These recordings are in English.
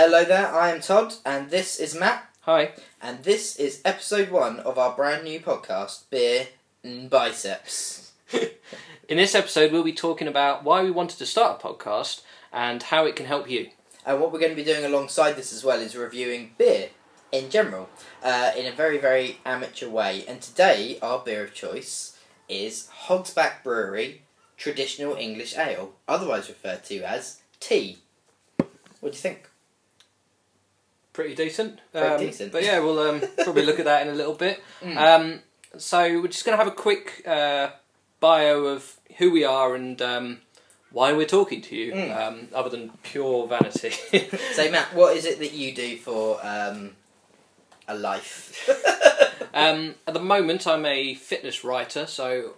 Hello there, I am Todd, and this is Matt, Hi. and this is episode one of our brand new podcast, Beer and Biceps. In this episode, we'll be talking about why we wanted to start a podcast and how it can help you. And what we're going to be doing alongside this as well is reviewing beer in general, uh, in a very, very amateur way. And today, our beer of choice is Hogsback Brewery Traditional English Ale, otherwise referred to as tea. What do you think? Pretty decent. Pretty Um, decent. But yeah, we'll um, probably look at that in a little bit. Mm. Um, so we're just going to have a quick uh, bio of who we are and um, why we're talking to you, Mm. um, other than pure vanity. So, Matt, what is it that you do for um, a life? Um, at the moment, I'm a fitness writer, so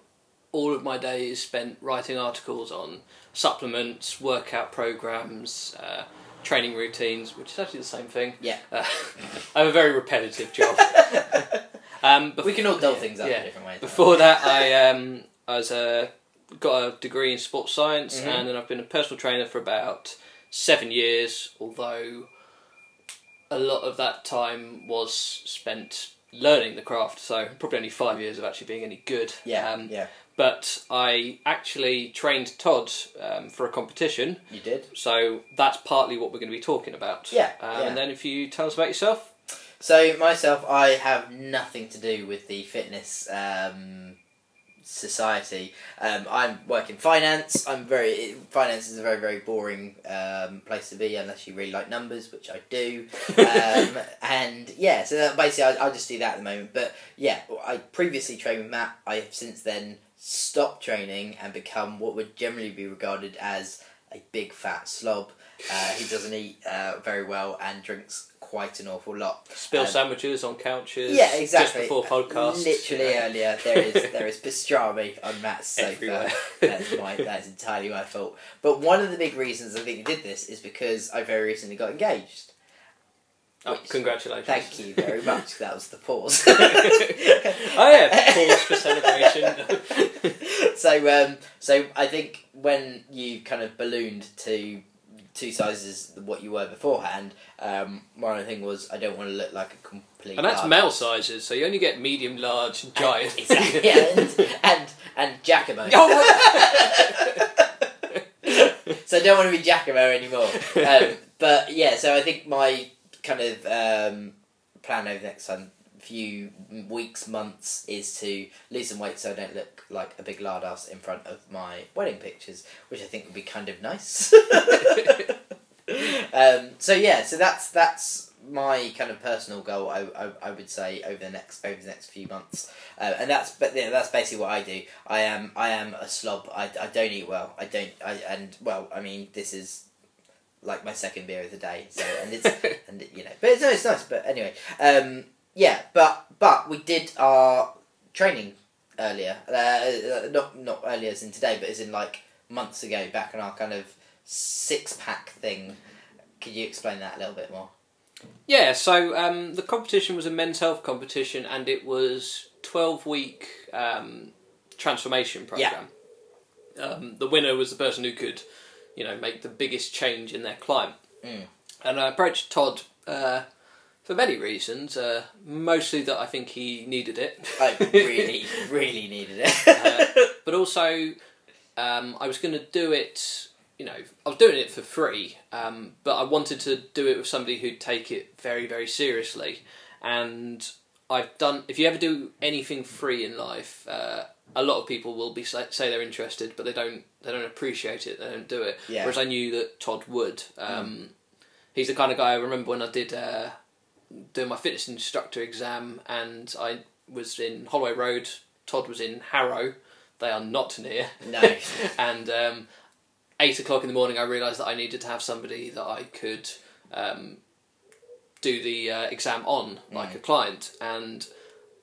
all of my day is spent writing articles on supplements, workout programs, uh, training routines, which is actually the same thing. Yeah. Uh, I have a very repetitive job. Um, we can all dull yeah, things up yeah. in different ways. Before that, I um, I was uh, got a degree in sports science, Mhm. and then I've been a personal trainer for about seven years. Although a lot of that time was spent learning the craft, so probably only five years of actually being any good. Yeah, Um, yeah, But I actually trained Todd um, for a competition, you did. so that's partly what we're going to be talking about. Yeah, Um, yeah. And then if you tell us about yourself. So myself, I have nothing to do with the fitness um, society. Um, I'm working finance. I'm very finance is a very very boring um, place to be unless you really like numbers, which I do. Um, and yeah, so basically I, I just do that at the moment. But yeah, I previously trained with Matt. I have since then stopped training and become what would generally be regarded as a big fat slob uh, who doesn't eat uh, very well and drinks quite an awful lot. Spill Um, sandwiches on couches. Yeah, exactly. Just before podcast. Literally Yeah. earlier, there is there is pastrami on Matt's sofa. Everywhere. that's my that's entirely my fault. But one of the big reasons I think we did this is because I very recently got engaged. Oh, congratulations. Thank you very much. That was the pause. oh yeah, pause for. so um, so I think when you kind of ballooned to two sizes what you were beforehand, um, one of the thing was I don't want to look like a complete. and that's large- male sizes, so you only get medium, large, and giant. Exactly. And and, and Giacomo. So I don't want to be Giacomo anymore. Um, but yeah, so I think my kind of um, plan over next um, few weeks, months is to lose some weight so I don't look like a big lard ass in front of my wedding pictures, which I think would be kind of nice. um, so yeah, so that's that's my kind of personal goal. I, I, I would say over the next over the next few months, uh, and that's but yeah, that's basically what I do. I am I am a slob. I, I don't eat well. I don't. I and well, I mean this is like my second beer of the day. So and it's and you know, but it's, no, it's nice. But anyway, um, yeah, but but we did our training earlier. Uh, not not earlier as in today, but as in like months ago, back on our kind of six pack thing. Could you explain that a little bit more? Yeah, so um, the competition was a men's health competition, and it was twelve week um, transformation program. Um, the winner was the person who could, you know, make the biggest change in their climate. Mm. And I approached Todd uh, for many reasons, uh, mostly that I think he needed it. I really, really needed it. Uh, but also, um, I was going to do it. You know, I was doing it for free, um, but I wanted to do it with somebody who'd take it very, very seriously. And I've done. If you ever do anything free in life, uh, a lot of people will be say say they're interested, but they don't. They don't appreciate it. They don't do it. Yeah. Whereas I knew that Todd would. Um, He's the kind of guy I remember when I did uh, doing my fitness instructor exam, and I was in Holloway Road. Todd was in Harrow. They are not near. No. and um, eight o'clock in the morning, I realised that I needed to have somebody that I could um, do the uh, exam on, like Mm. a client. And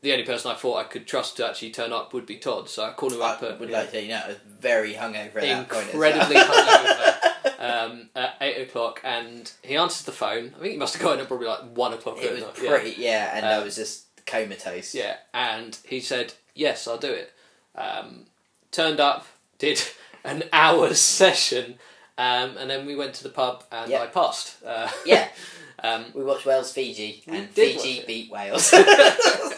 the only person I thought I could trust to actually turn up would be Todd. So I called him I up at would yeah, like to you know I was very hungover at that point. incredibly well. hungover um, at eight o'clock, and he answers the phone. I think he must have gotten up probably like one o'clock. it was night, pretty, yeah, and I Um, was just comatose. Yeah, and he said, "Yes, I'll do it." Um, turned up, did an hour's session, Um, and then we went to the pub and. I passed. Uh, Yeah, um, we watched Wales Fiji, and did watch Fiji it. beat Wales.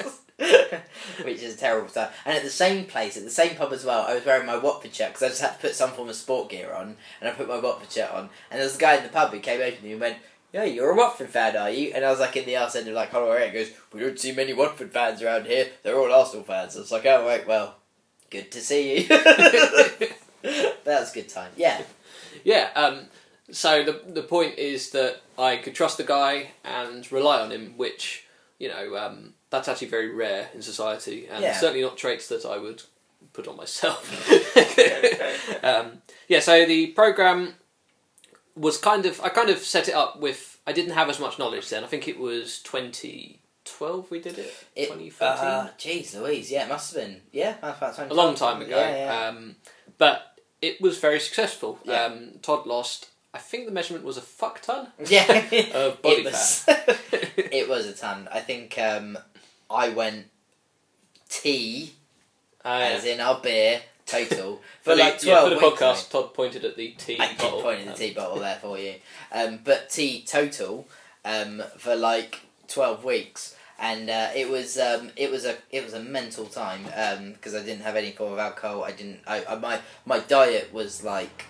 Which is a terrible time. And at the same place, at the same pub as well, I was wearing my Watford shirt because I just had to put some form of sport gear on, and I put my Watford shirt on. And there was a guy in the pub who came over to me and went, "Yeah, you're a Watford fan, are you?" And I was like in the arse end of like, "Hello, right?" He goes, "We don't see many Watford fans around here. They're all Arsenal fans." I was like, "Oh, well, good to see you." that was a good time. Yeah, yeah. Um, so the the point is that I could trust the guy and rely on him, which you know um, that's actually very rare in society, and Yeah. certainly not traits that I would put on myself. um, yeah. So the program was kind of I kind of set it up with I didn't have as much knowledge then. I think it was twenty twelve we did it. Twenty thirteen. Uh, Jeez, Louise. Yeah, it must have been. Yeah, that's about 20 a long time ago. Yeah, yeah. Um, but it was very successful. Yeah. Um, Todd lost. I think the measurement was a fuck ton yeah. of body it was, fat. it was a ton. I think um, I went T, Uh, yeah. as in our beer, total, for for the, like yeah, 12 for the weeks. podcast, Todd pointed at the tea I bottle. point at the Um, tea bottle there for you. Um, but tea total um, for like 12 weeks. And uh, it was um, it was a it was a mental time because I didn't have any form of alcohol. I didn't. I, I my my diet was like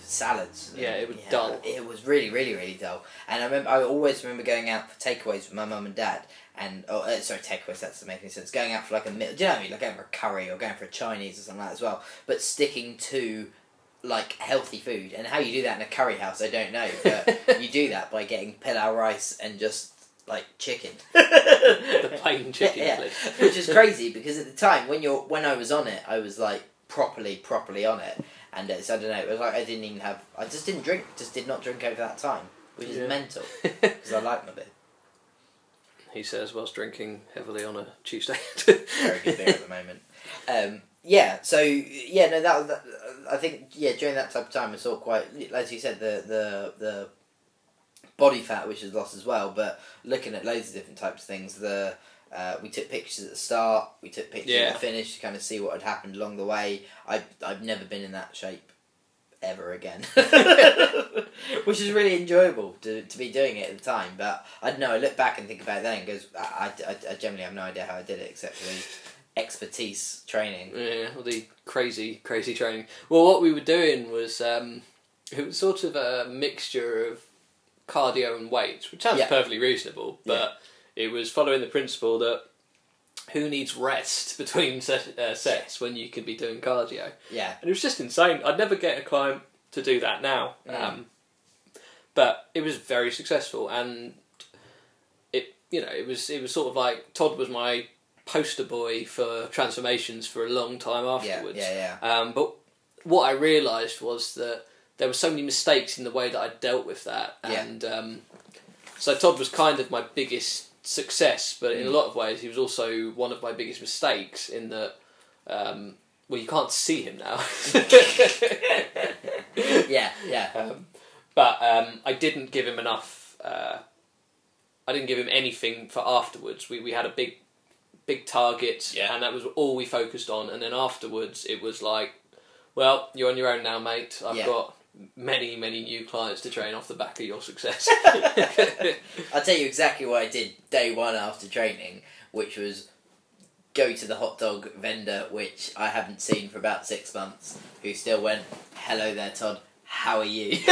salads. Yeah, it was dull. It was really really really dull. And I remember I always remember going out for takeaways with my mum and dad. And oh, uh, sorry, takeaways. That doesn't make sense. Going out for like a meal. Do you know what I mean? Like going for a curry or going for a Chinese or something like that as well. But sticking to like healthy food. And how you do that in a curry house, I don't know. But you do that by getting pilau rice and just like chicken. the plain chicken, Yeah, please. which is crazy because at the time when you're when I was on it, I was like properly properly on it, and so I don't know. It was like I didn't even have. I just didn't drink. Just did not drink over that time, which is Yeah. mental because I like my beer. He says whilst drinking heavily on a Tuesday. Very good beer at the moment. Um, yeah. So yeah, no, that, that I think yeah during that type of time I saw quite as you said the the the body fat which is lost as well, but looking at loads of different types of things. The uh, we took pictures at the start. We took pictures Yeah. at the finish to kind of see what had happened along the way. I I've never been in that shape ever again, which is really enjoyable to, to be doing it at the time. But I don't know. I look back and think about it then and goes, I, I, I generally have no idea how I did it except for the expertise training. Yeah, all the crazy, crazy training. Well, what we were doing was um, it was sort of a mixture of cardio and weights, which sounds Yeah. perfectly reasonable, but it was following the principle that who needs rest between set, uh, sets when you could be doing cardio? Yeah, And it was just insane. I'd never get a client to do that now. Mm. Um, but it was very successful and it you know, it was it was sort of like Todd was my poster boy for transformations for a long time afterwards. yeah, yeah. Um, but what I realised was that there were so many mistakes in the way that I dealt with that, Yeah. and um, so Todd was kind of my biggest success, but in a Mm. lot of ways he was also one of my biggest mistakes in that. Um, well, you can't see him now. yeah, yeah. Um, but um, I didn't give him enough. Uh, I didn't give him anything for afterwards. We we had a big, big target, Yeah. and that was all we focused on. And then afterwards, it was like, well, you're on your own now, mate. I've Yeah. got many, many new clients to train off the back of your success. I'll tell you exactly what I did day one after training, which was go to the hot dog vendor, which I haven't seen for about six months, who still went, Hello there, Todd, how are you?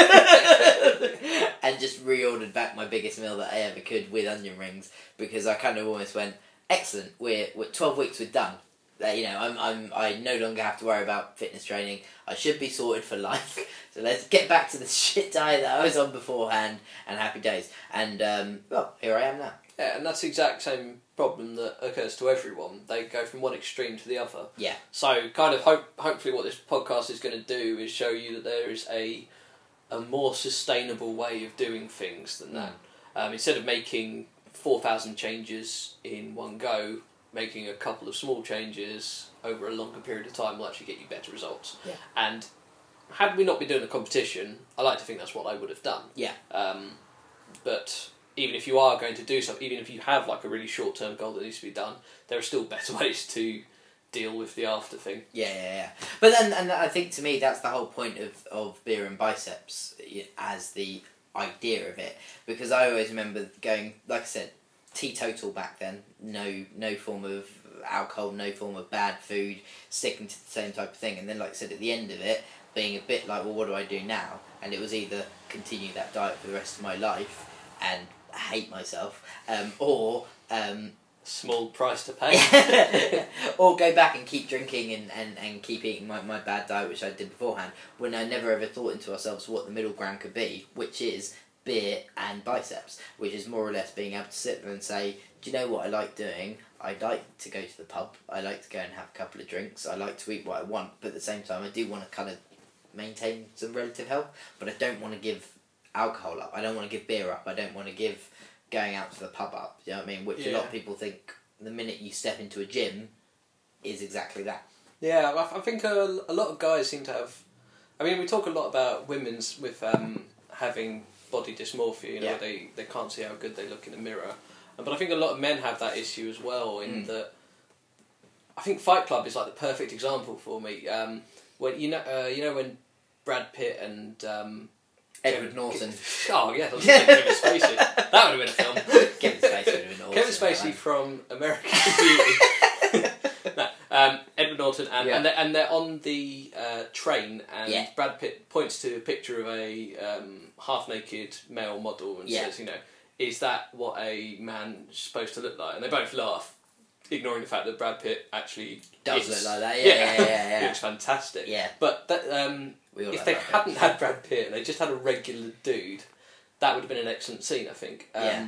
and just reordered back my biggest meal that I ever could with onion rings because I kind of almost went, Excellent, we're, we're 12 weeks, we're done. Uh, you know, I'm, I'm, I no longer have to worry about fitness training. I should be sorted for life. So let's get back to the shit diet that I was on beforehand and happy days. And, um, well, here I am now. yeah, and that's the exact same problem that occurs to everyone. They go from one extreme to the other. Yeah. So, kind of hope, hopefully, what this podcast is going to do is show you that there is a a more sustainable way of doing things than that. Um, instead of making four thousand changes in one go, making a couple of small changes over a longer period of time will actually get you better results. Yeah. And had we not been doing a competition, I like to think that's what I would have done. Yeah. Um, but even if you are going to do something, even if you have like a really short term goal that needs to be done, there are still better ways to deal with the after thing. Yeah, yeah, yeah. But then, and I think to me, that's the whole point of, of beer and biceps as the idea of it. Because I always remember going, like I said, teetotal back then. No, no form of alcohol, no form of bad food, sticking to the same type of thing. And then, like I said, at the end of it, being a bit like, well, what do I do now? And it was either continue that diet for the rest of my life and hate myself, um, or um, Small price to pay. or go back and keep drinking and, and, and keep eating my, my bad diet, which I did beforehand, when I never ever thought into ourselves what the middle ground could be, which is beer and biceps, which is more or less being able to sit there and say, do you know what I like doing? I like to go to the pub, I like to go and have a couple of drinks, I like to eat what I want, but at the same time, I do want to kind of maintain some relative health, but I don't want to give alcohol up, I don't want to give beer up, I don't want to give going out to the pub up, you know what I mean? Which a lot of people think the minute you step into a gym is exactly that. Yeah, I, I think a, a lot of guys seem to have. I mean, we talk a lot about women's with um, having body dysmorphia. You know, Yeah. they they can't see how good they look in the mirror. But I think a lot of men have that issue as well. In Mm. that, I think Fight Club is like the perfect example for me. Um, when you know, uh, you know when Brad Pitt and um, Edward Kevin- Norton. Oh yeah, was Kevin Spacey. That would have been a film. Kevin Spacey would have been awesome. Kevin Spacey from American Beauty. no, um, Edward Norton, and, Yeah. and, they're, and they're on the uh, train, and Yeah. Brad Pitt points to a picture of a um, half naked male model and Yeah. says, you know, is that what a man's supposed to look like? And they both laugh, ignoring the fact that Brad Pitt actually Does is. look like that, yeah, yeah, yeah, yeah. Looks fantastic. Yeah. But that, um, We all if like they that. hadn't had Brad Pitt and they just had a regular dude, that would have been an excellent scene, I think. Um, Yeah.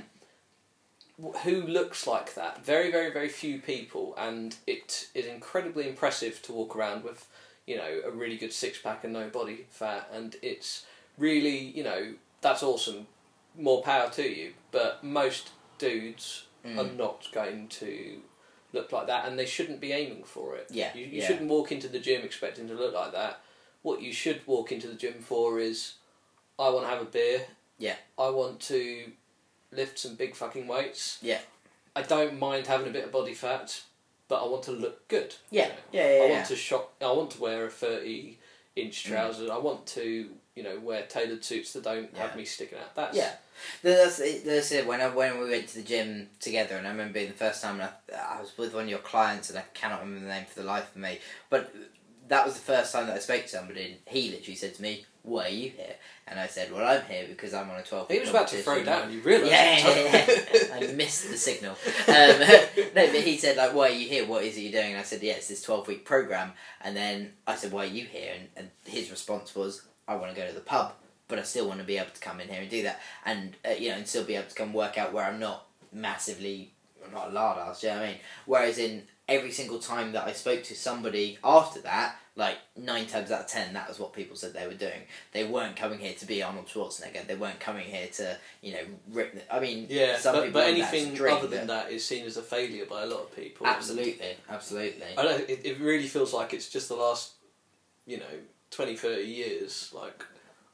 Wh- Who looks like that? Very, very, very few people, and it is incredibly impressive to walk around with, you know, a really good six pack and no body fat, and it's really, you know, that's awesome. More power to you. But most dudes Mm. are not going to look like that, and they shouldn't be aiming for it. Yeah, you, you yeah. shouldn't walk into the gym expecting to look like that. What you should walk into the gym for is, I want to have a beer. Yeah. I want to lift some big fucking weights. Yeah. I don't mind having a bit of body fat, but I want to look good. Yeah, you know. yeah, yeah. I want to shop. I want to wear a thirty inch Mm. trouser. I want to, you know, wear tailored suits that don't Yeah. have me sticking out. That's Yeah. That's, it, that's it. When I, when we went to the gym together, and I remember being the first time I, I was with one of your clients, and I cannot remember the name for the life of me, but that was the first time that I spoke to somebody, and he literally said to me, "Why are you here?" And I said, "Well, I'm here because I'm on a 12 He was about to throw down. You realised? Yeah, yeah, yeah. I missed the signal. Um, no, but he said like, "Why are you here? What is it you're doing?" And I said, "Yeah, it's this twelve week program." And then I said, "Why are you here?" And, and his response was, "I want to go to the pub, but I still want to be able to come in here and do that, and uh, you know, and still be able to come work out where I'm not massively not a lard ass." You know what I mean? Whereas in every single time that I spoke to somebody after that, like nine times out of ten, that was what people said they were doing. They weren't coming here to be Arnold Schwarzenegger. They weren't coming here to, you know, rip. The, I mean, Yeah, but, but anything dream, other than that is seen as a failure by a lot of people. Absolutely, absolutely. I don't know, it, it really feels like it's just the last, you know, 20, 30 years. Like,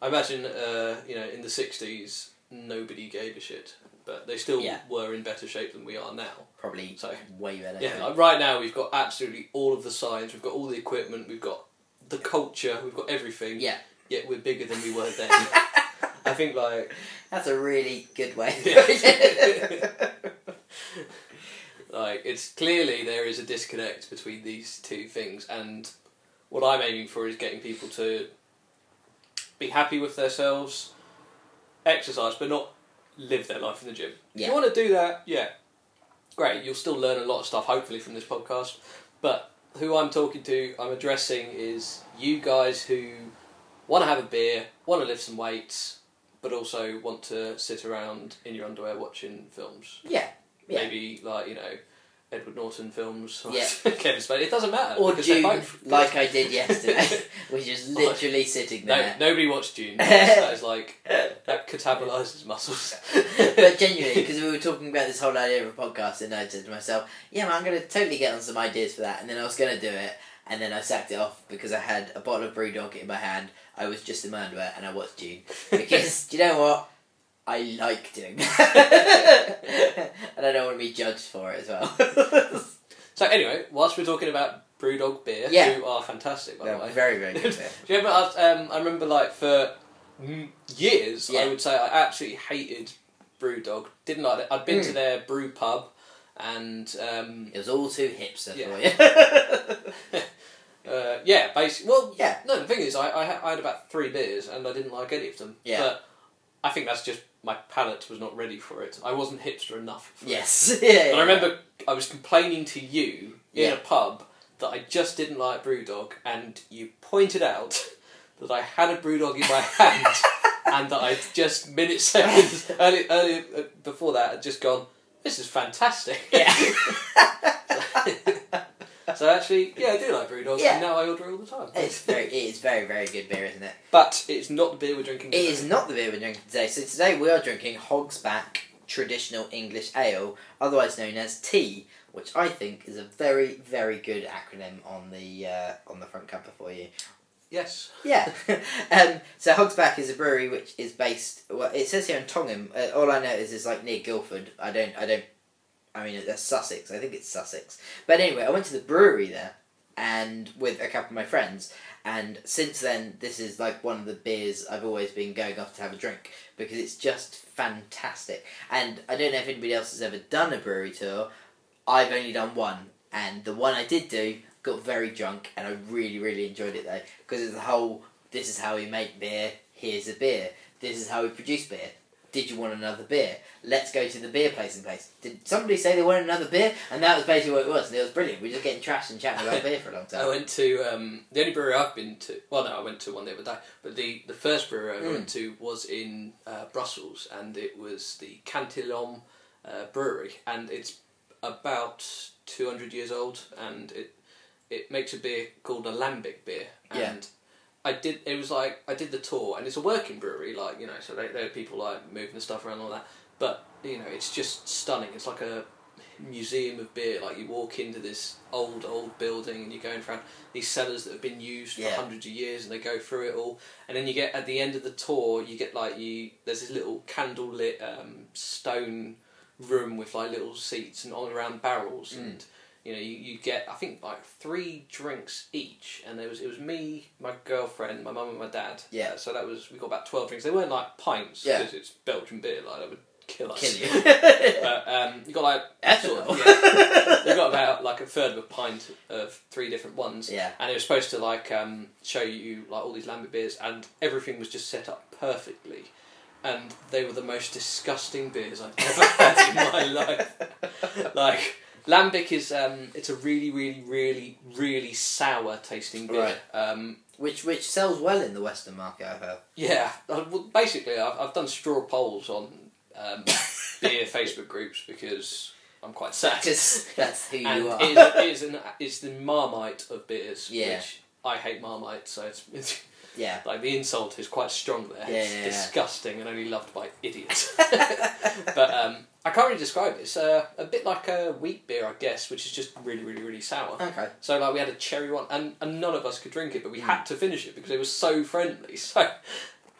I imagine, uh, you know, in the 60s, nobody gave a shit. But they still Yeah. were in better shape than we are now. Probably So, way better. yeah, like right now we've got absolutely all of the signs, we've got all the equipment, we've got the culture, we've got everything. Yeah. Yet we're bigger than we were then. I think, like, That's a really good way. of putting it. Like it's clearly there is a disconnect between these two things, and what I'm aiming for is getting people to be happy with themselves, exercise, but not live their life in the gym. If you want to do that, yeah, great. You'll still learn a lot of stuff, hopefully, from this podcast. But who I'm talking to, I'm addressing is you guys who want to have a beer, want to lift some weights, but also want to sit around in your underwear watching films yeah, yeah. maybe like you know Edward Norton films or Yeah. Kevin Spacey. It doesn't matter. Or June, both like I did yesterday, which is literally sitting No, there. nobody watched June. that is like that catabolises muscles. but genuinely, because we were talking about this whole idea of a podcast, and I said to myself, "Yeah, man, I'm going to totally get on some ideas for that." And then I was going to do it, and then I sacked it off because I had a bottle of BrewDog in my hand. I was just in my underwear, and I watched June because do you know what? I like doing that, and I don't want to be judged for it as well. so anyway, whilst we're talking about Brewdog beer, Yeah. who are fantastic by They're the way. very very good. beer. Do you remember? I, um, I remember like for years, Yeah. I would say I absolutely hated Brewdog. Didn't like it. I'd been to Mm. their brew pub, and um, It was all too hipster Yeah. for you. uh, yeah, basically. Well, Yeah. No, the thing is, I, I, I had about three beers, and I didn't like any of them. Yeah. But I think that's just my palate was not ready for it. I wasn't hipster enough. For It. yes. yeah, And I remember I was complaining to you in Yeah. a pub that I just didn't like Brewdog, and you pointed out that I had a Brewdog in my hand, and that I'd just minutes seconds early, early uh, before that had just gone. This is fantastic. Yeah. So actually, yeah, I do like Brewdog, Yeah. and now I order it all the time. It's very, it is very, very good beer, isn't it? But it's not the beer we're drinking. It today. is not the beer we're drinking today. So today we are drinking Hogsback Traditional English Ale, otherwise known as T, which I think is a very, very good acronym on the uh, on the front cover for you. Yes. Yeah. um, so Hogsback is a brewery which is based. Well, it says here in Tongham. Uh, all I know is it's like near Guildford. I don't. I don't. I mean, that's Sussex. I think it's Sussex. But anyway, I went to the brewery there, and with a couple of my friends. And since then, this is like one of the beers I've always been going off to have a drink because it's just fantastic. And I don't know if anybody else has ever done a brewery tour. I've only done one, and the one I did do got very drunk, and I really, really enjoyed it though because of the whole. This is how we make beer. Here's a beer. This is how we produce beer. Did you want another beer? Let's go to the beer place and place. Did somebody say they wanted another beer? And that was basically what it was. And it was brilliant. We were just getting trashed and chatting about beer for a long time. I went to um, the only brewery I've been to. Well, no, I went to one the other day. But the, the first brewery I Mm. went to was in uh, Brussels, and it was the Cantillon uh, Brewery, and it's about two hundred years old, and it it makes a beer called a lambic beer, and. Yeah. I did. It was like I did the tour, and it's a working brewery, like you know. So they, there are people like moving the stuff around and all that. But you know, it's just stunning. It's like a museum of beer. Like you walk into this old, old building, and you're going around these cellars that have been used for Yeah. hundreds of years, and they go through it all. And then you get at the end of the tour, you get like you. There's this little candle lit um, stone room with like little seats and all around barrels Mm. and. You know, you, you get I think like three drinks each, and there was it was me, my girlfriend, my mum, and my dad. Yeah. Uh, so that was we got about twelve drinks. They weren't like pints Yeah. because it's Belgian beer. Like that would kill us. Kill you. But um, you got like sort of, yeah. you got about like a third of a pint of three different ones. Yeah. And it was supposed to like um, show you like all these lambic beers, and everything was just set up perfectly. And they were the most disgusting beers I've ever had in my life. Like lambic is um, it's a really, really, really, really sour tasting beer. Right. Um, Which which sells well in the Western market, I've heard. yeah, uh, well, basically, I've, I've done straw polls on um, beer Facebook groups because I'm quite sad. Because that's who and you are. it is, it is an, it's the Marmite of beers, Yeah. which I hate Marmite, so it's, it's yeah. like the insult is quite strong there. Yeah, it's yeah, yeah. disgusting and only loved by idiots. but um, I can't really describe it. It's uh, a bit like a wheat beer, I guess, which is just really, really, really sour. Okay. So like we had a cherry one, and, and none of us could drink it, but we Mm. had to finish it because it was so friendly. So,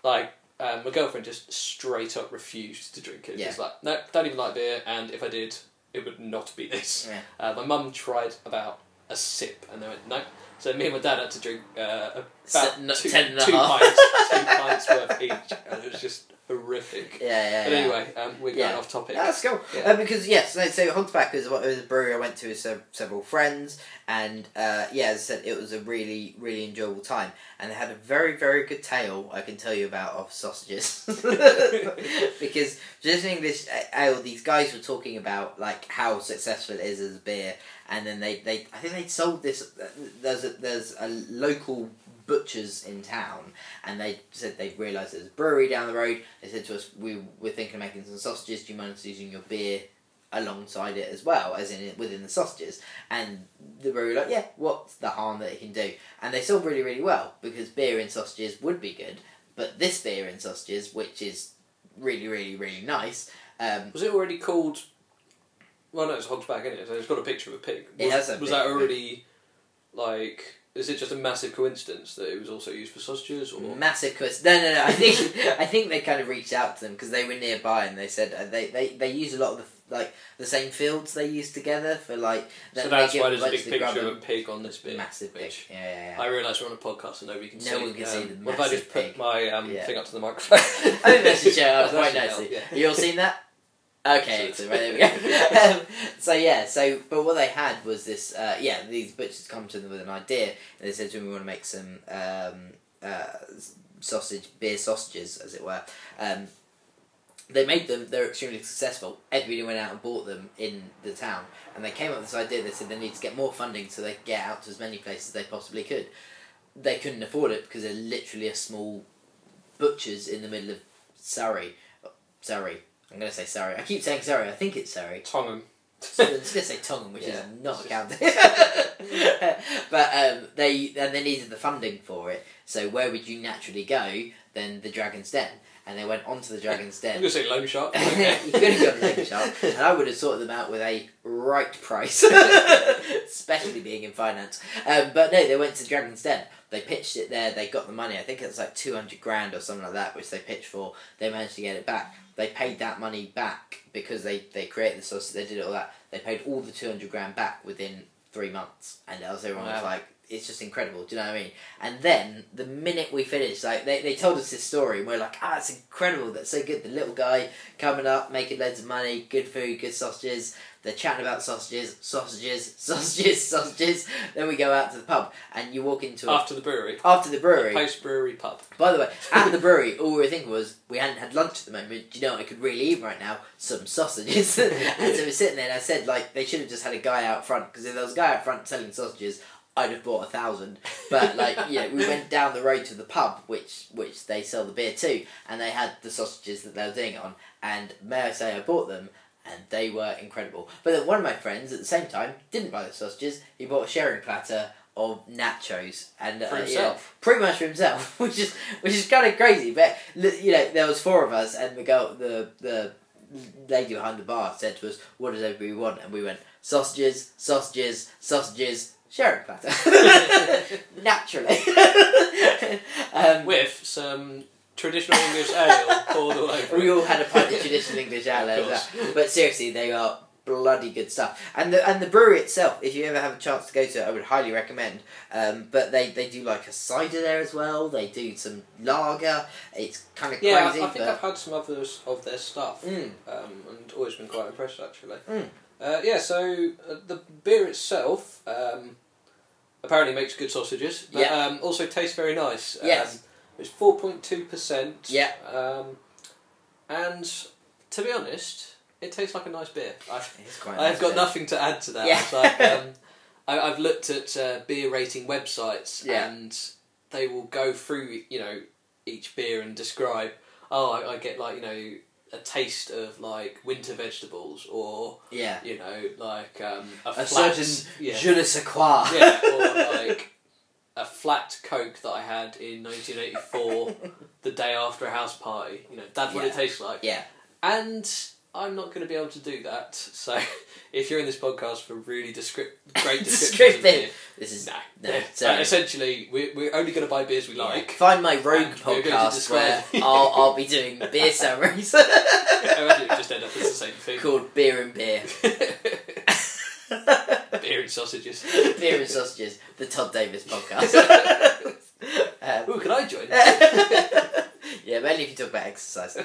like, um, my girlfriend just straight up refused to drink it. Yeah. She's like, no, don't even like beer, and if I did, it would not be this. Yeah. Uh, my mum tried about a sip, and they went no. So me and my dad had to drink uh, about no, two, two pints, two pints worth each, and it was just horrific. Yeah, yeah. But yeah. anyway, um, we're going off topic. Yeah, that's cool. Yeah. Uh, because yes, so, so Hogsback is what was a brewery I went to with se- several friends, and uh, yeah, as I said, it was a really really enjoyable time, and they had a very very good tale I can tell you about of sausages, because just in English ale, these guys were talking about like how successful it is as a beer, and then they, they I think they sold this. There's a, there's a local butchers in town and they said they realised there's a brewery down the road they said to us we we're thinking of making some sausages do you mind us using your beer alongside it as well as in it within the sausages and the brewery were like yeah what's the harm that it can do and they sold really really well because beer in sausages would be good but this beer in sausages which is really really really nice um, Was it already called? Well, no, it's Hogsback, isn't it? So it's got a picture of a pig. It Was, has a was picture that pig. already like is it just a massive coincidence that it was also used for sausages? Or Massive quest. No, no, no. I think I think they kind of reached out to them because they were nearby and they said uh, they, they they use a lot of the like the same fields they use together for like. so they that's give why there's a bunch big to picture of a pig on this bit. massive big. which- Yeah, yeah, yeah. I realise we're on a podcast and nobody can No see. one can see the what if I just put pig. my um, Yeah. thing up to the microphone? I think that should show up That quite nicely. yeah. You all seen that? Okay, So- right, there we go. um, so yeah, so but what they had was this. Uh, yeah, these butchers come to them with an idea, and they said to them, "We want to make some um, uh, sausage, beer sausages, as it were." Um, they made them. They're extremely successful. Everybody went out and bought them in the town, and they came up with this idea. They said they need to get more funding so they could get out to as many places as they possibly could. They couldn't afford it because they're literally a small butchers in the middle of Surrey. Surrey. I'm going to say Surrey. I keep saying Surrey. I think it's Surrey. Tongham. I was going to say Tongan, which Yeah. is not a county. but um, they and they needed the funding for it. So where would you naturally go? Then the Dragon's Den, and they went onto the Dragon's Den. going to say loan shark. you Okay. could have gone Lake Shark, and I would have sorted them out with a right price, especially being in finance. Um, but no, they went to the Dragon's Den. They pitched it there. They got the money. I think it was like two hundred grand or something like that, which they pitched for. They managed to get it back. They paid that money back because they they created the sauce. They did all that. They paid all the two hundred grand back within three months, and else everyone was Wow. like, "It's just incredible." Do you know what I mean? And then the minute we finished, like they, they told us this story, and we're like, "Ah, it's incredible. That's so good." The little guy coming up, making loads of money, good food, good sausages. They're chatting about sausages, sausages, sausages, sausages. Then we go out to the pub, and you walk into a, After the brewery. after the brewery. Post brewery pub. By the way, at the brewery, all we were thinking was we hadn't had lunch at the moment. Do you know what I could really eat right now? Some sausages. and so we're sitting there, and I said like they should have just had a guy out front because if there was a guy out front selling sausages, I'd have bought a thousand. But like yeah, we went down the road to the pub, which which they sell the beer to, and they had the sausages that they were doing it on. And may I say, I bought them. And they were incredible. But then one of my friends at the same time didn't buy the sausages. He bought a sharing platter of nachos and For uh, yeah, himself. pretty much for himself, which is which is kind of crazy. But you know, there was four of us, and the girl, the the lady behind the bar said to us, "What does everybody want?" And we went sausages, sausages, sausages, sharing platter. Naturally. um, With some traditional English ale poured all over. we all had a pint of traditional English ale, Of well. but seriously, they are bloody good stuff. And the and the brewery itself, if you ever have a chance to go to it, I would highly recommend. Um, but they, they do like a cider there as well. They do some lager. It's kind of Yeah, I, crazy. I think but I've had some others of their stuff, Mm. um, and always been quite impressed actually. Mm. Uh, yeah, so uh, the beer itself um, apparently makes good sausages, but Yeah. um, also tastes very nice. Yes. Um, it's four point two percent. Yeah. Um, and to be honest, it tastes like a nice beer. I've, it's quite I've nice got nothing to add to that. Yeah. It's like, um, I, I've looked at uh, beer rating websites Yeah. and they will go through, you know, each beer and describe. Oh, I, I get like you know a taste of like winter vegetables, or Yeah. you know like um, a, A flat, certain yeah, je ne sais quoi. yeah, or like a flat Coke that I had in 1984, the day after a house party. You know, that's what it tastes like. Yeah. And I'm not going to be able to do that. So if you're in this podcast for really descript- great descriptions of Descriptive. beer, This is no. no. Uh, essentially, we're, we're only going to buy beers we like. Find my Rogue And we're going to podcast where describe- I'll, I'll be doing beer summaries I imagine it just end up as the same thing. called Beer and Beer. beer and sausages. beer and Sausages, the Todd Davis podcast. um, Ooh, can I join? yeah, mainly if you talk about exercise.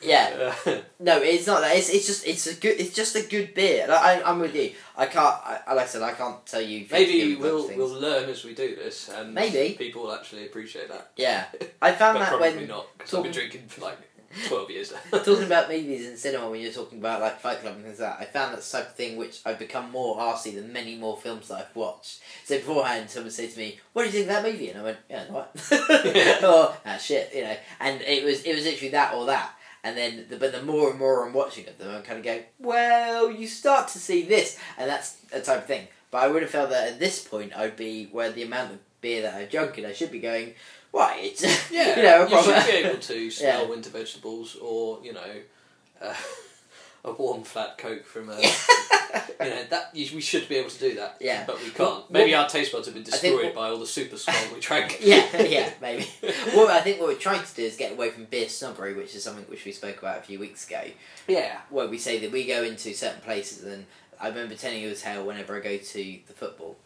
yeah, no, it's not that. It's, it's just it's a good. It's just a good beer. Like, I, I'm with you. I can't. I, like I said, I can't tell you. maybe we'll things. we'll learn as we do this, and Maybe. people will actually appreciate that. Yeah, I found that probably when not because I've been talking- drinking for like twelve years now. talking about movies and cinema when you're talking about like Fight Club and things like that, I found that type of thing which I've become more arsey than many more films that I've watched. So beforehand, someone said to me, "What do you think of that movie?" And I went, "Yeah, what?" or ah shit, you know. And it was it was literally that or that. And then, the, but the more and more I'm watching of them, I'm kind of going, well, you start to see this, and that's a type of thing. But I would have felt that at this point, I'd be where the amount of beer that I've drunk, and I should be going, right, Yeah, you know, you should be able to smell Yeah. winter vegetables, or you know, uh, a warm flat Coke from uh, a. you know that you, we should be able to do that. Yeah. but we can't. Well, Maybe well, our taste buds have been destroyed what- by all the super skull we drank. yeah, yeah, maybe. well, I think what we're trying to do is get away from beer snobbery, which is something which we spoke about a few weeks ago. yeah. Where we say that we go into certain places, and I remember telling you a tale whenever I go to the football,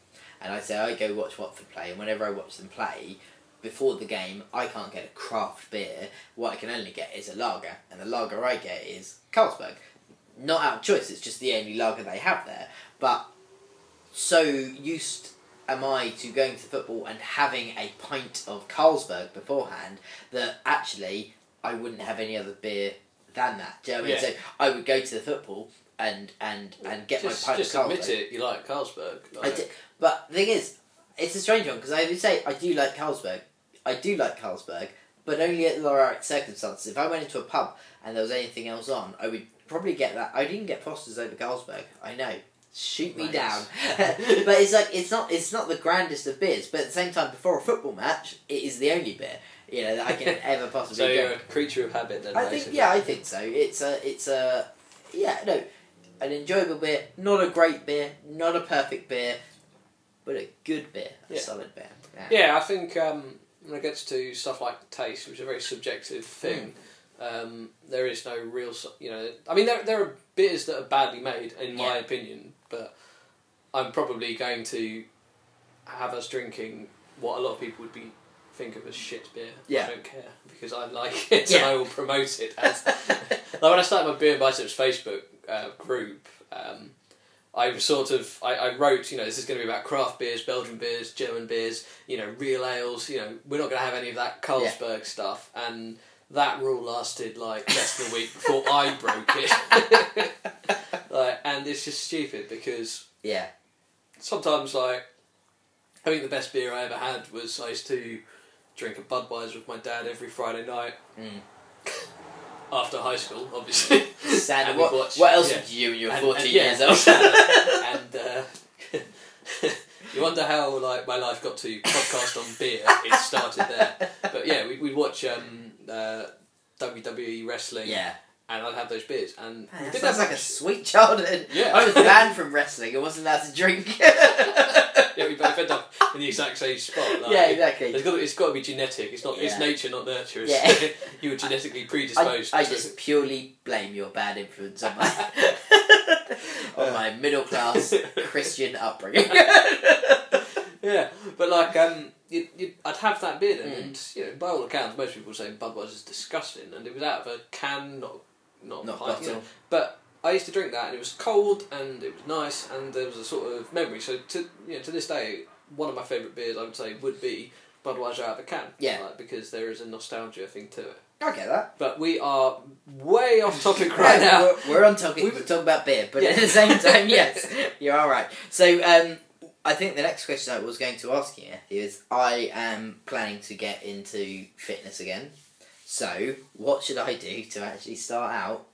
and I say I go watch Watford play, and whenever I watch them play, before the game, I can't get a craft beer. What I can only get is a lager, and the lager I get is Carlsberg. Not out of choice; it's just the only lager they have there. But so used am I to going to football and having a pint of Carlsberg beforehand that actually I wouldn't have any other beer than that. Do you know what I mean? Yeah. So I would go to the football and and and get just, my pint just of Carlsberg. admit it. You like Carlsberg. I Like, di- but the thing is, it's a strange one because I would say I do like Carlsberg. I do like Carlsberg, but only at the right circumstances. If I went into a pub and there was anything else on, I would probably get that. I didn't get Foster's over Carlsberg. I know. Shoot me Nice. down. but it's like it's not it's not the grandest of beers, but at the same time before a football match, it is the only beer, you know, that I can ever possibly so you're drink. a creature of habit then. I think yeah, I think so. It's a it's a yeah, no. An enjoyable beer, not a great beer, not a perfect beer, but a good beer, a Yeah. solid beer. Yeah. Yeah, I think um, when it gets to stuff like taste, which is a very subjective thing, um, there is no real, you know. I mean, there there are beers that are badly made, in my Yeah. opinion, but I'm probably going to have us drinking what a lot of people would be think of as shit beer. Yeah. I don't care because I like it and I will promote it as. like when I started my beer and biceps Facebook uh, group. Um, I sort of I, I wrote you know this is going to be about craft beers, Belgian beers, German beers, you know real ales. You know we're not going to have any of that Carlsberg stuff, and that rule lasted like less than a week before I broke it. like, and it's just stupid because yeah. sometimes like I think the best beer I ever had was I used to drink a Budweiser with my dad every Friday night Mm. after high school, obviously. Sad. And what, watch- what else yeah. did you when you were And- 14 and- yeah, years old? and uh, you wonder how like my life got to podcast on beer. It started there, but yeah, we would watch um, uh, WWE wrestling, yeah. and I'd have those beers, and Man, we that sounds like a sweet childhood. Yeah. I was banned from wrestling. I wasn't allowed to drink. yeah, we both end up in the exact same spot. Like, yeah, exactly. It's got, to, it's got to be genetic. It's not. It's nature, not nurture. Yeah. you were genetically I, predisposed. I just purely blame your bad influence on my on my middle class Christian upbringing. Yeah, but like um, you, you, I'd have that beer then, Mm. and you know, by all accounts, most people say Budweiser's disgusting, and it was out of a can, not not, Not pint, you know. But I used to drink that, and it was cold, and it was nice, and there was a sort of memory. So to you know, to this day, one of my favourite beers, I would say, would be Budweiser out of a can. Yeah. like, because there is a nostalgia thing to it. I get that. But we are way off topic right now. We're, we're on topic. We- We're talking about beer, but Yeah. at the same time, yes, you're all right. So, um, I think the next question I was going to ask you Matthew, is: I am planning to get into fitness again. So, what should I do to actually start out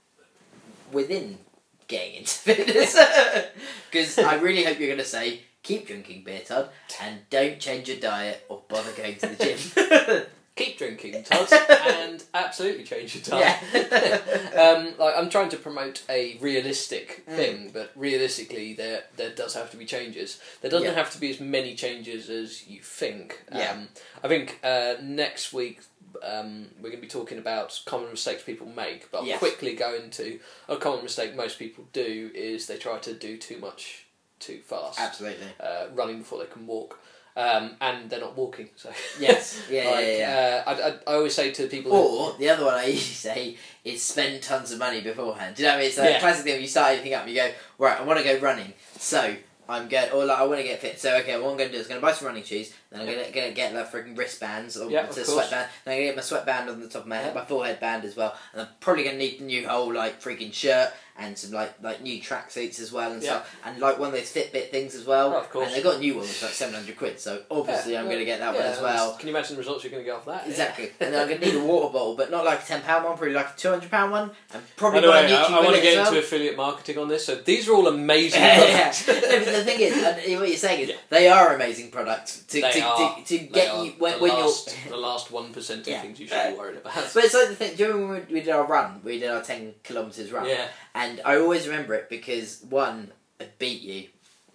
within getting into fitness? Because I really hope you're going to say. Keep drinking beer, Todd, and don't change your diet or bother going to the gym. Keep drinking, Todd, and absolutely change your diet. yeah. um, like I'm trying to promote a realistic Mm. thing, but realistically, there there does have to be changes. There doesn't Yeah. have to be as many changes as you think. Yeah. Um, I think uh, next week um, we're going to be talking about common mistakes people make, but I'll Yes. quickly go into a common mistake most people do is they try to do too much too fast, Absolutely. uh, running before they can walk. Um, and they're not walking, so Yes. Yeah, like, yeah, yeah. Uh, I, I, I always say to people, who- Or the other one I usually say is spend tons of money beforehand. Do you know what I mean? It's like Yeah. a classic thing when you start anything up, you go, right, I want to go running. So I'm going, or like I want to get fit. So okay, what I'm going to do is going to buy some running shoes. Then I'm going to get like freaking wristbands or Yeah, to sweatband. Then I'm going to get my sweatband on the top of my head, my forehead band as well. And I'm probably going to need a new whole like freaking shirt and some like like new tracksuits as well and Yeah. stuff. And like one of those Fitbit things as well. Oh, of course. And they got new ones for like seven hundred quid. So obviously I'm Yeah, going to get that one as well. Can you imagine the results you're going to get off that? Exactly. and then I'm going to need a water bottle, but not like a £10 one, probably like a £200 one. And probably Anyway, I, YouTube I want to get into well. affiliate marketing on this. So these are all amazing yeah, yeah. No, the thing is, what you're saying is, they are amazing products to, to are. to, get you when, the when last, you're. the last one percent of Yeah. things you should be worried about. But it's like the thing. Do you remember when we did our run? We did our ten kilometers run, yeah, and I always remember it because one, I beat you.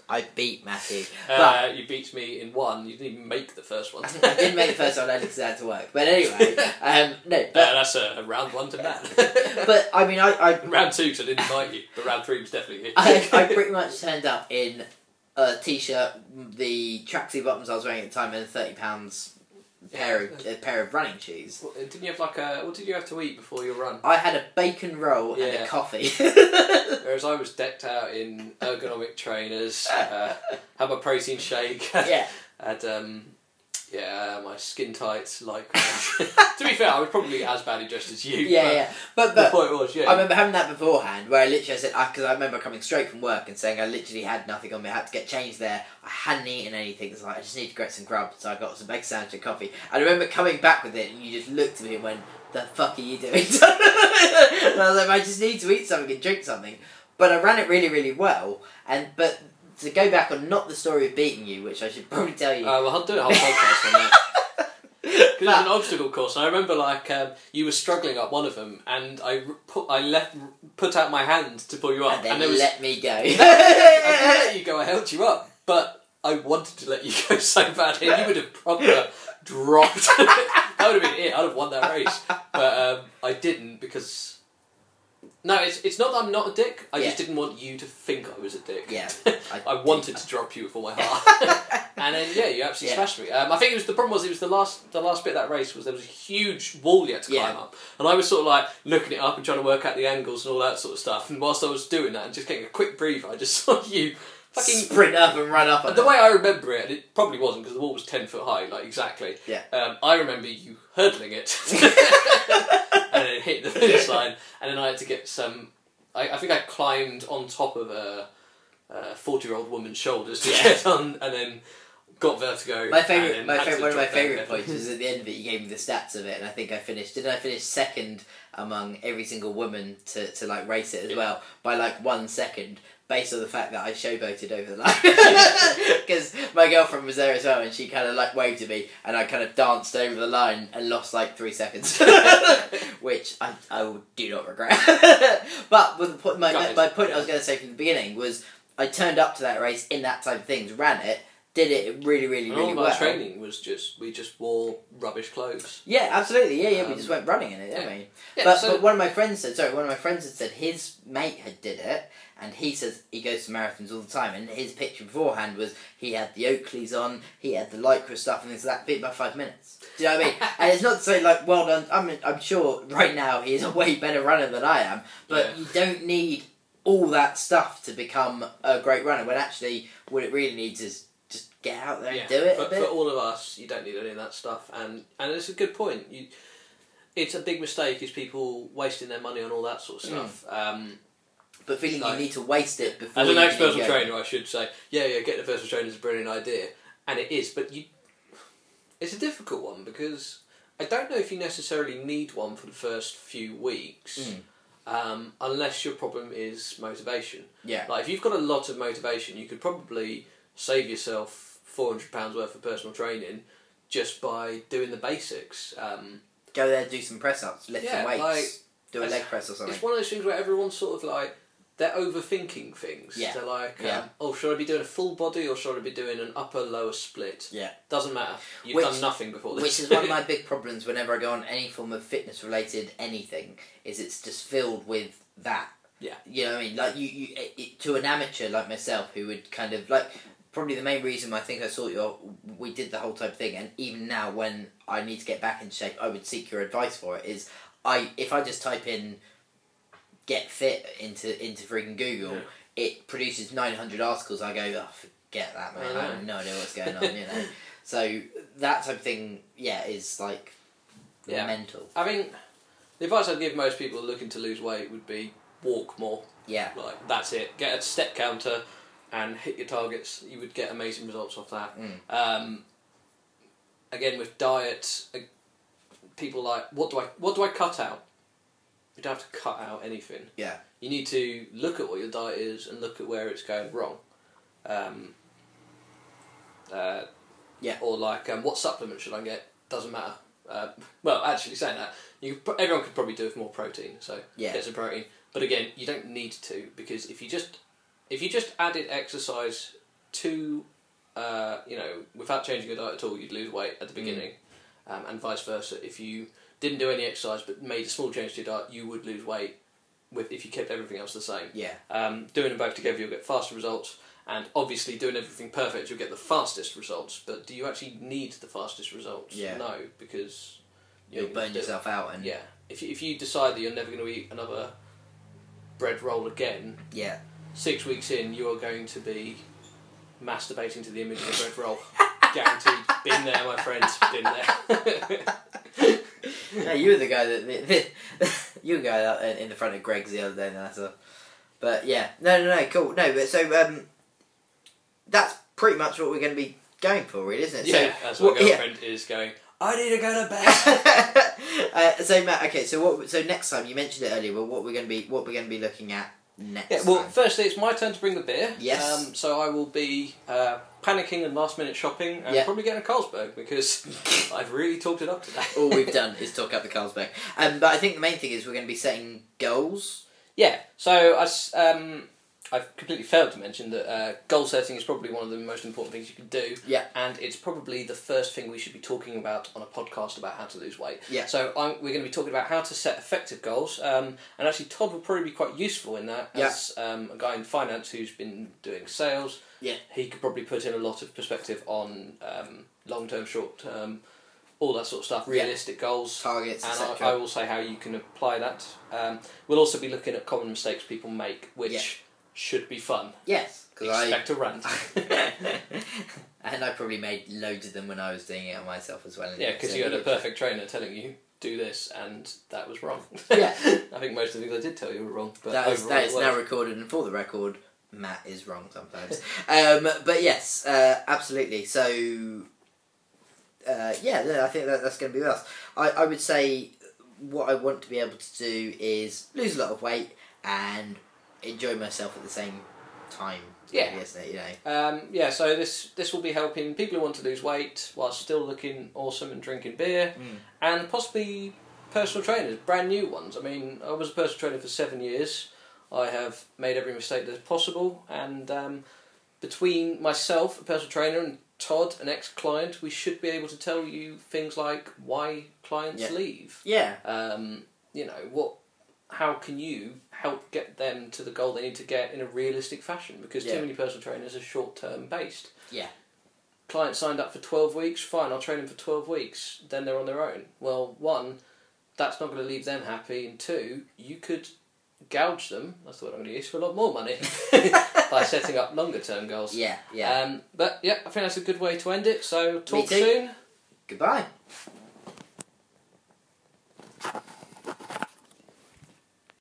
I beat Matthew, but uh, you beat me in one. You didn't even make the first one. I didn't make the first one I had to work. But anyway, um, no, Uh, that's a, a round one to that. but I mean, I I, round two, because I didn't invite you, but round three was definitely you. I, I pretty much turned up in a t-shirt, the tracksuit bottoms I was wearing at the time, and a thirty pounds pair of a pair of running shoes. What, Didn't you have like a? What did you have to eat before your run? I had a bacon roll and a coffee. Whereas I was decked out in ergonomic trainers, uh, had my protein shake, yeah, had um, yeah, my skin tights. Like to be fair, I was probably as badly dressed as you. yeah, but yeah. But but The point was, yeah, I remember having that beforehand, where I literally said, because I, remember coming straight from work and saying I literally had nothing on me. I had to get changed there. I hadn't eaten anything. It's like I just need to get some grub. So I got some bacon sandwich and coffee. I remember coming back with it, and you just looked at me and went, "The fuck are you doing?" and I was like, "I just need to eat something and drink something." But I ran it really, really well. And but to go back on not the story of beating you, which I should probably tell you. Uh, well, I'll do a whole podcast on that. Because it was an obstacle course, and I remember like um, you were struggling up one of them, and I put I left put out my hand to pull you up, and then there was let me go. I didn't let you go. I held you up, but I wanted to let you go so badly, and you would have proper dropped. that would have been it. I'd have won that race, but um, I didn't because. No, it's it's not that I'm not a dick. I just didn't want you to think I was a dick. Yeah, I, wanted to drop you with all my heart, and then yeah, you absolutely Yeah. smashed me. Um, I think it was the problem was it was the last the last bit of that race was there was a huge wall you had to Yeah. climb up, and I was sort of like looking it up and trying to work out the angles and all that sort of stuff. And whilst I was doing that and just getting a quick breather, I just saw you fucking. sprint up and run up. On The it. way I remember it, and it probably wasn't because the wall was ten foot high, like exactly. Yeah. Um, I remember you hurdling it, and then hit the finish line, and then I had to get some. I, I think I climbed on top of a forty-year-old woman's shoulders to Yeah. get on, and then got vertigo. My favorite, my favorite, one of my favorite points was at the end of it. You gave me the stats of it, and I think I finished. Didn't I finish second among every single woman to, to like race it as Yeah. well by like one second, based on the fact that I showboated over the line. Because my girlfriend was there as well, and she kind of like waved at me, and I kind of danced over the line and lost like three seconds, which I, I do not regret. but with the point, my, my point I was going to say from the beginning was I turned up to that race in that type of things, ran it, did it really, really, really well. training was just we just wore rubbish clothes. Yeah, absolutely. Yeah, yeah. we Um, just went running in it, didn't yeah. we? Yeah, but, so but one of my friends said, sorry, one of my friends had said his mate had did it, and he says he goes to marathons all the time, and his picture beforehand was he had the Oakleys on, he had the lycra stuff, and like that. Beat by five minutes. Do you know what I mean? and it's not to say like, well done. I mean, I'm sure right now he is a way better runner than I am, but Yeah. you don't need all that stuff to become a great runner. When actually, what it really needs is just get out there and do it for, a bit. for all of us, you don't need any of that stuff, and and it's a good point. You, it's a big mistake is people wasting their money on all that sort of Mm. stuff. Um, but feeling like- you need to waste it before. as an ex personal trainer, I should say, yeah, yeah, getting a personal trainer is a brilliant idea, and it is, but you, it's a difficult one because I don't know if you necessarily need one for the first few weeks. Mm. Um, unless your problem is motivation. Yeah. Like if you've got a lot of motivation, you could probably save yourself four hundred pounds worth of personal training just by doing the basics. Um, Go there, do some press ups, lift Yeah, some weights, like, do a leg press or something. it's one of those things where everyone's sort of like they're overthinking things. Yeah. They're like, um, oh, should I be doing a full body or should I be doing an upper lower split? Yeah. Doesn't matter. You've Which- done nothing before this. Which is one of my big problems whenever I go on any form of fitness related anything, is it's just filled with that. Yeah. You know what I mean? Like you, you it, to an amateur like myself who would kind of like probably the main reason I think I saw your we did the whole type thing and even now when I need to get back in shape I would seek your advice for it is I if I just type in get fit into into freaking Google Yeah. it produces 900 articles I go oh forget that man I I, know. have no idea what's going on you know so that type of thing yeah is like Yeah. mental I mean, the advice I'd give most people looking to lose weight would be walk more. yeah Like that's it. Get a step counter and hit your targets. You would get amazing results off that. Mm. Um, again, with diet, uh, people like what do I what do I cut out? You don't have to cut out anything. Yeah. You need to look at what your diet is and look at where it's going wrong. Um, uh, Yeah. Or like, um, what supplement should I get? Doesn't matter. Uh, well, actually, saying that, you everyone could probably do with more protein. So Yeah. get some protein. But again, you don't need to because if you just if you just added exercise to uh, you know without changing your diet at all, you'd lose weight at the Mm. beginning, um, and vice versa. If you didn't do any exercise but made a small change to your diet, you would lose weight with if you kept everything else the same. Yeah. Um, doing them both together, you'll get faster results. And obviously, doing everything perfect, you'll get the fastest results. But do you actually need the fastest results? Yeah. No, because You'll burn yourself out and Yeah. If you, if you decide that you're never going to eat another bread roll again, yeah. six weeks in, you are going to be masturbating to the image of a bread roll. Guaranteed. Been there, my friends. Been there. no, you were the guy that you were the guy that in the front of Greggs the other day. And that's a, but yeah, no, no, no, cool. No, but so um, that's pretty much what we're going to be going for, really, isn't it? yeah, so, that's what- yeah. girlfriend is going. I need to go to bed. uh, so Matt, okay, so what? So next time you mentioned it earlier, but what we're going to be what we're going to be looking at next? Yeah, well, time. firstly, it's my turn to bring the beer. Yes. Um, so I will be uh, panicking and last minute shopping and probably getting a Carlsberg because I've really talked it up today. all we've done is talk up the Carlsberg. Um, but I think the main thing is we're going to be setting goals. Yeah, so I. um, I've completely failed to mention that uh, goal setting is probably one of the most important things you can do. Yeah. And it's probably the first thing we should be talking about on a podcast about how to lose weight. Yeah. So I'm, we're going to be talking about how to set effective goals. Um, and actually, Todd will probably be quite useful in that Yeah. as um, a guy in finance who's been doing sales. Yeah. He could probably put in a lot of perspective on um, long term, short term, all that sort of stuff, Yeah. realistic goals. Targets, And. I, I will say how you can apply that. Um, we'll also be looking at common mistakes people make, which Yeah. Should be fun. Yes, because I Expect a rant. and I probably made loads of them when I was doing it on myself as well. yeah, because you had a perfect trainer telling you do this, and that was wrong. Yeah. I think most of the things I did tell you were wrong. But That is, overall that it is was. now recorded, and for the record, Matt is wrong sometimes. um, but yes, uh, absolutely. So, uh, yeah, I think that, that's going to be us. I, I would say what I want to be able to do is lose a lot of weight and enjoy myself at the same time. Yeah. really, isn't it? You know. Um, yeah, so this this will be helping people who want to lose weight while still looking awesome and drinking beer, Mm. and possibly personal trainers, brand new ones. I mean, I was a personal trainer for seven years. I have made every mistake that's possible, and um, between myself, a personal trainer, and Todd, an ex-client, we should be able to tell you things like why clients Yeah. leave. Yeah. Um, you know what? How can you help get them to the goal they need to get in a realistic fashion? Because Yeah. too many personal trainers are short-term based. Yeah. Client signed up for twelve weeks. Fine, I'll train them for twelve weeks. Then they're on their own. Well, one, that's not going to leave them happy, and two, you could gouge them. That's the word I'm going to use for a lot more money by setting up longer-term goals. Yeah. Yeah. Um, but yeah, I think that's a good way to end it. So talk soon. Goodbye.